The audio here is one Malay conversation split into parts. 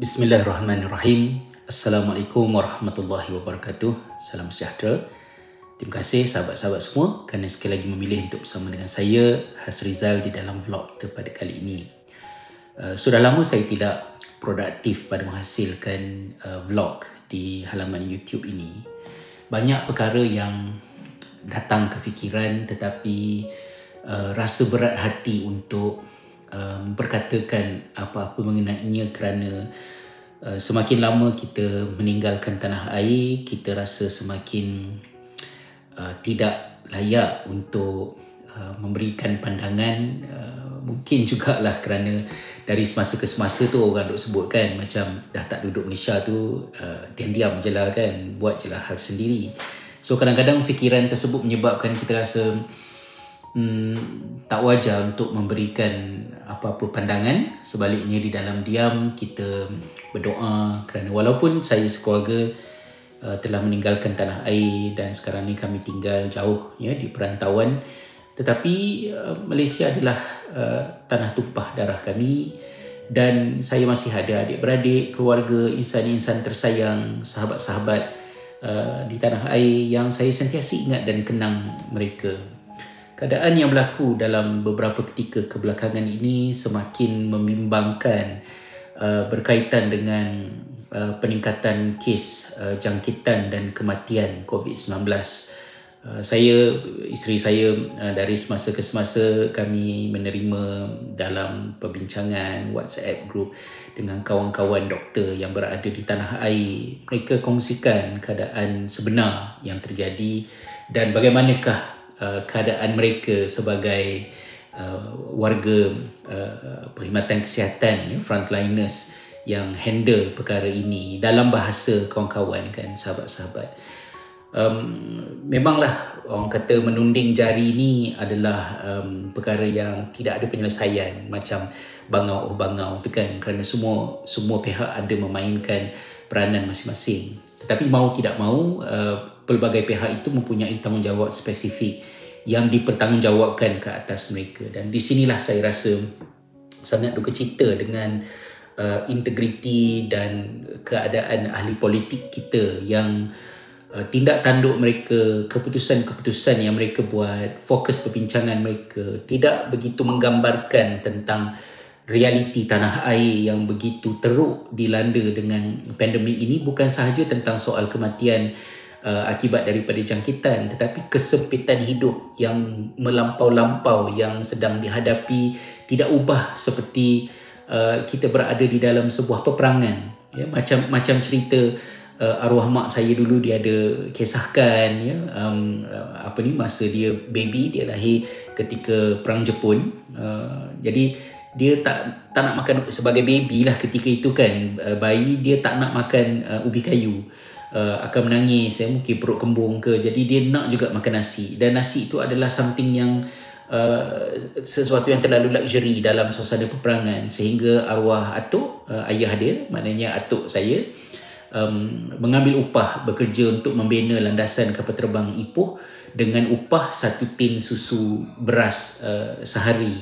Bismillahirrahmanirrahim. Assalamualaikum warahmatullahi wabarakatuh. Salam sejahtera. Terima kasih sahabat-sahabat semua kerana sekali lagi memilih untuk bersama dengan saya Hasrizal di dalam vlog kita pada kali ini. Uh, sudah lama saya tidak produktif pada menghasilkan uh, vlog di halaman YouTube ini. Banyak perkara yang datang ke fikiran tetapi uh, rasa berat hati untuk um, berkatakan apa-apa mengenainya kerana uh, semakin lama kita meninggalkan tanah air kita rasa semakin uh, tidak layak untuk uh, memberikan pandangan uh, mungkin jugalah kerana dari semasa ke semasa tu orang duk sebut kan macam dah tak duduk Malaysia tu uh, diam-diam je lah kan buat je lah hal sendiri. So kadang-kadang fikiran tersebut menyebabkan kita rasa hmm, tak wajar untuk memberikan apa-apa pandangan. Sebaliknya di dalam diam kita berdoa. Kerana walaupun saya sekeluarga uh, telah meninggalkan tanah air dan sekarang ni kami tinggal jauh ya di perantauan. Tetapi uh, Malaysia adalah uh, tanah tumpah darah kami. Dan saya masih ada adik-beradik, keluarga, insan-insan tersayang, sahabat-sahabat uh, di tanah air yang saya sentiasa ingat dan kenang mereka keadaan yang berlaku dalam beberapa ketika kebelakangan ini semakin membimbangkan uh, berkaitan dengan uh, peningkatan kes uh, jangkitan dan kematian COVID-19. Uh, saya, isteri saya uh, dari semasa ke semasa kami menerima dalam perbincangan WhatsApp group dengan kawan-kawan doktor yang berada di tanah air. Mereka kongsikan keadaan sebenar yang terjadi dan bagaimanakah Uh, keadaan mereka sebagai uh, warga uh, perkhidmatan kesihatan ya, frontliners yang handle perkara ini dalam bahasa kawan-kawan kan sahabat-sahabat. Um, memanglah orang kata menunding jari ini adalah um, perkara yang tidak ada penyelesaian macam bangau oh bangau tu kan kerana semua semua pihak ada memainkan peranan masing-masing. Tetapi mau tidak mau uh, pelbagai pihak itu mempunyai tanggungjawab spesifik yang dipertanggungjawabkan ke atas mereka. Dan di sinilah saya rasa sangat duka cita dengan uh, integriti dan keadaan ahli politik kita yang uh, tindak tanduk mereka keputusan-keputusan yang mereka buat fokus perbincangan mereka tidak begitu menggambarkan tentang realiti tanah air yang begitu teruk dilanda dengan pandemik ini bukan sahaja tentang soal kematian uh, akibat daripada jangkitan. Tetapi kesempitan hidup yang melampau-lampau yang sedang dihadapi tidak ubah seperti uh, kita berada di dalam sebuah peperangan. Ya macam macam cerita uh, arwah mak saya dulu dia ada kisahkan ya um, uh, apa ni masa dia baby dia lahir ketika perang Jepun. Uh, jadi dia tak tak nak makan sebagai baby lah ketika itu kan. Uh, bayi dia tak nak makan uh, ubi kayu. uh, akan menangis ya mungkin perut kembung ke. Jadi dia nak juga makan nasi. Dan nasi itu adalah something yang uh, sesuatu yang terlalu luxury dalam suasana peperangan. Sehingga arwah atuk uh, ayah dia maknanya atuk saya um, mengambil upah bekerja untuk membina landasan kapal terbang Ipoh dengan upah satu tin susu beras uh, sehari.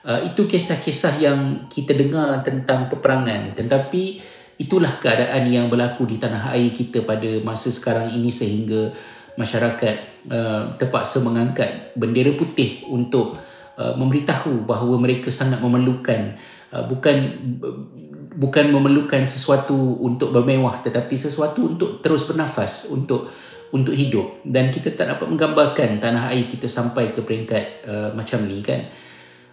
Uh, itu kisah-kisah yang kita dengar tentang peperangan. Tetapi itulah keadaan yang berlaku di tanah air kita pada masa sekarang ini sehingga masyarakat uh, terpaksa mengangkat bendera putih untuk uh, memberitahu bahawa mereka sangat memerlukan uh, bukan bukan memerlukan sesuatu untuk bermewah tetapi sesuatu untuk terus bernafas untuk untuk hidup. Dan kita tak dapat menggambarkan tanah air kita sampai ke peringkat uh, macam ni kan.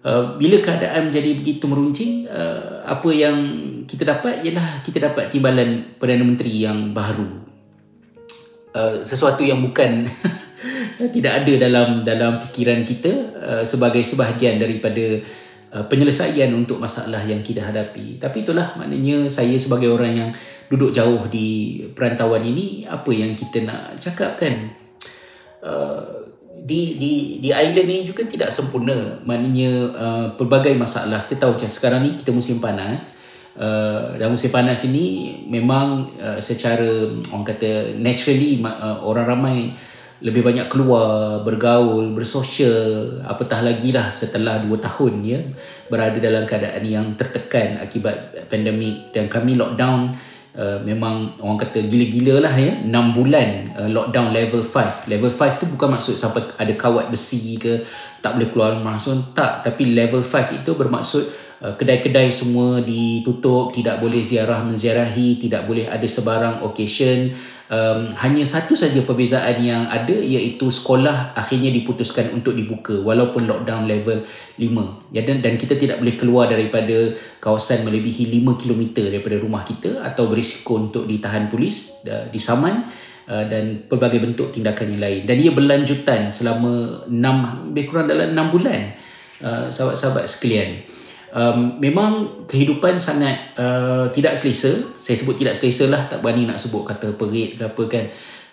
Uh, bila keadaan menjadi begitu meruncing uh, apa yang kita dapat ialah kita dapat timbalan Perdana Menteri yang baru. Uh, sesuatu yang bukan tidak ada dalam dalam fikiran kita uh, sebagai sebahagian daripada uh, penyelesaian untuk masalah yang kita hadapi. Tapi itulah maknanya saya sebagai orang yang duduk jauh di perantauan ini apa yang kita nak cakap kan uh, di di di island ini juga tidak sempurna. Maknanya uh, pelbagai masalah. Kita tahu macam sekarang ni kita musim panas uh, dan musim panas ini memang uh, secara orang kata naturally uh, orang ramai lebih banyak keluar, bergaul, bersosial, apatah lagi lah setelah 2 tahun ya berada dalam keadaan yang tertekan akibat pandemik. Dan kami lockdown uh, memang orang kata gila-gila lah ya 6 bulan uh, lockdown level 5 level 5 tu bukan maksud sampai ada kawat besi ke tak boleh keluar rumah. So, tak tapi level 5 itu bermaksud kedai-kedai semua ditutup tidak boleh ziarah menziarahi tidak boleh ada sebarang occasion. Um, hanya satu saja perbezaan yang ada iaitu sekolah akhirnya diputuskan untuk dibuka walaupun lockdown level 5 dan, dan kita tidak boleh keluar daripada kawasan melebihi 5 km daripada rumah kita atau berisiko untuk ditahan polis uh, disaman uh, dan pelbagai bentuk tindakan yang lain. Dan ia berlanjutan selama 6 lebih kurang dalam 6 bulan uh, sahabat-sahabat sekalian um, memang kehidupan sangat uh, tidak selesa. Saya sebut tidak selesa lah tak berani nak sebut kata perit ke apa kan.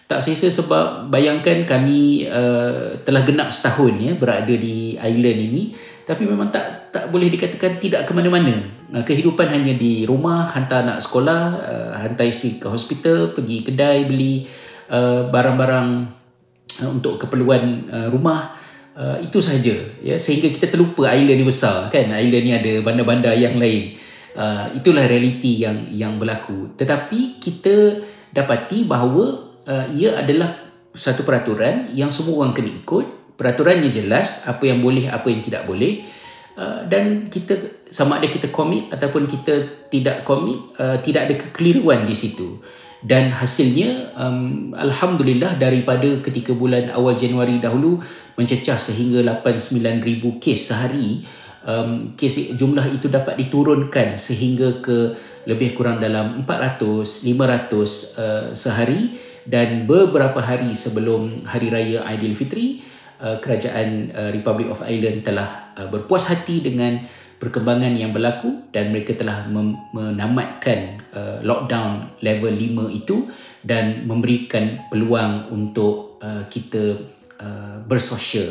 Tak selesa sebab bayangkan kami uh, telah genap setahun ya berada di island ini. Tapi memang tak tak boleh dikatakan tidak ke mana-mana. Uh, kehidupan hanya di rumah hantar anak sekolah uh, hantar isteri ke hospital pergi kedai beli uh, barang-barang uh, untuk keperluan uh, rumah uh, itu saja ya. Sehingga kita terlupa island ni besar kan? Island ni ada bandar-bandar yang lain. Uh, itulah realiti yang yang berlaku. Tetapi kita dapati bahawa uh, ia adalah satu peraturan yang semua orang kena ikut. Peraturannya jelas apa yang boleh apa yang tidak boleh. Uh, dan kita sama ada kita komit ataupun kita tidak komit uh, tidak ada kekeliruan di situ. Dan hasilnya um, alhamdulillah daripada ketika bulan awal Januari dahulu mencecah sehingga 89,000 kes sehari um, kes jumlah itu dapat diturunkan sehingga ke lebih kurang dalam 400 500 uh, sehari dan beberapa hari sebelum hari raya Aidilfitri uh, kerajaan uh, Republic of Ireland telah uh, berpuas hati dengan perkembangan yang berlaku dan mereka telah mem- menamatkan uh, lockdown level 5 itu dan memberikan peluang untuk uh, kita Uh, bersosial.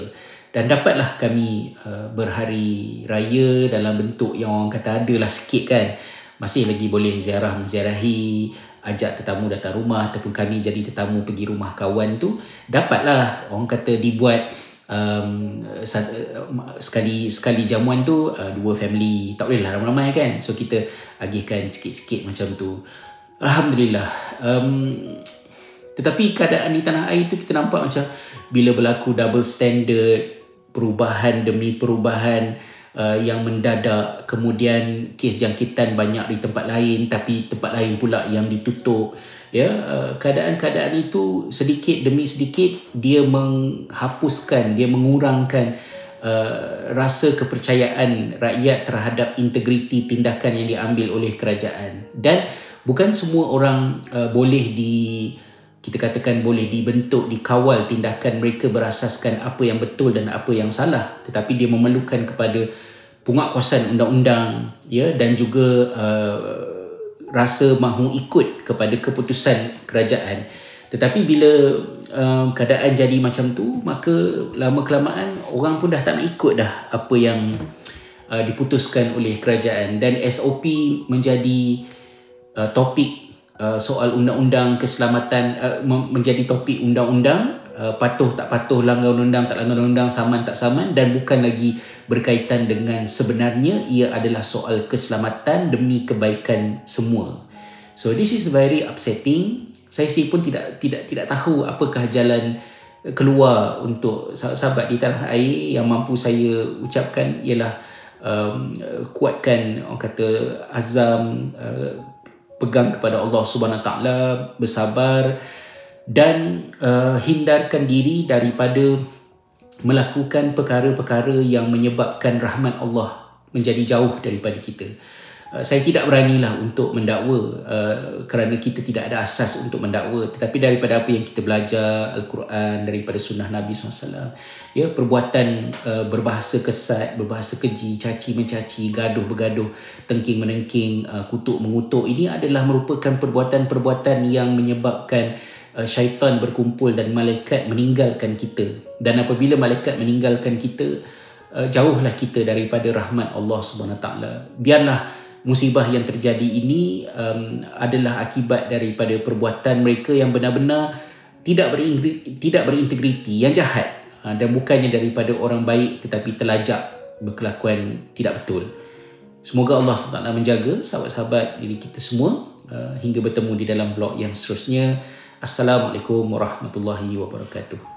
Dan dapatlah kami uh, berhari raya dalam bentuk yang orang kata ada lah sikit kan. Masih lagi boleh ziarah menziarahi ajak tetamu datang rumah ataupun kami jadi tetamu pergi rumah kawan tu dapatlah orang kata dibuat um, sekali sekali jamuan tu uh, dua family. Tak boleh lah ramai-ramai kan. So kita agihkan sikit-sikit macam tu. Alhamdulillah. Um, tetapi keadaan di tanah air tu kita nampak macam bila berlaku double standard, perubahan demi perubahan uh, yang mendadak, kemudian kes jangkitan banyak di tempat lain tapi tempat lain pula yang ditutup. Ya, uh, keadaan-keadaan itu sedikit demi sedikit dia menghapuskan, dia mengurangkan uh, rasa kepercayaan rakyat terhadap integriti tindakan yang diambil oleh kerajaan. Dan bukan semua orang uh, boleh di kita katakan boleh dibentuk dikawal tindakan mereka berasaskan apa yang betul dan apa yang salah. Tetapi dia memerlukan kepada penguatkuasaan undang-undang ya dan juga uh, rasa mahu ikut kepada keputusan kerajaan. Tetapi bila uh, keadaan jadi macam tu maka lama kelamaan orang pun dah tak nak ikut dah apa yang uh, diputuskan oleh kerajaan. Dan SOP menjadi uh, topik Uh, soal undang-undang keselamatan uh, menjadi topik undang-undang uh, patuh tak patuh langgar undang-undang tak langgar undang-undang saman tak saman dan bukan lagi berkaitan dengan sebenarnya ia adalah soal keselamatan demi kebaikan semua. So this is very upsetting. Saya sendiri pun tidak tidak tidak tahu apakah jalan keluar untuk sahabat-sahabat di tanah air yang mampu saya ucapkan ialah um, kuatkan orang kata azam uh, pegang kepada Allah Subhanahu taala bersabar dan uh, hindarkan diri daripada melakukan perkara-perkara yang menyebabkan rahmat Allah menjadi jauh daripada kita. Uh, saya tidak beranilah untuk mendakwa uh, kerana kita tidak ada asas untuk mendakwa. Tetapi daripada apa yang kita belajar Al-Quran daripada sunnah Nabi SAW ya perbuatan uh, berbahasa kesat berbahasa keji caci mencaci gaduh bergaduh tengking menengking uh, kutuk mengutuk ini adalah merupakan perbuatan-perbuatan yang menyebabkan uh, syaitan berkumpul dan malaikat meninggalkan kita. Dan apabila malaikat meninggalkan kita uh, jauhlah kita daripada rahmat Allah Subhanahu taala. Biarlah musibah yang terjadi ini um, adalah akibat daripada perbuatan mereka yang benar-benar tidak berintegriti, tidak berintegriti yang jahat uh, dan bukannya daripada orang baik tetapi telajak berkelakuan tidak betul. Semoga Allah SWT menjaga sahabat-sahabat diri kita semua uh, hingga bertemu di dalam vlog yang seterusnya. Assalamualaikum warahmatullahi wabarakatuh.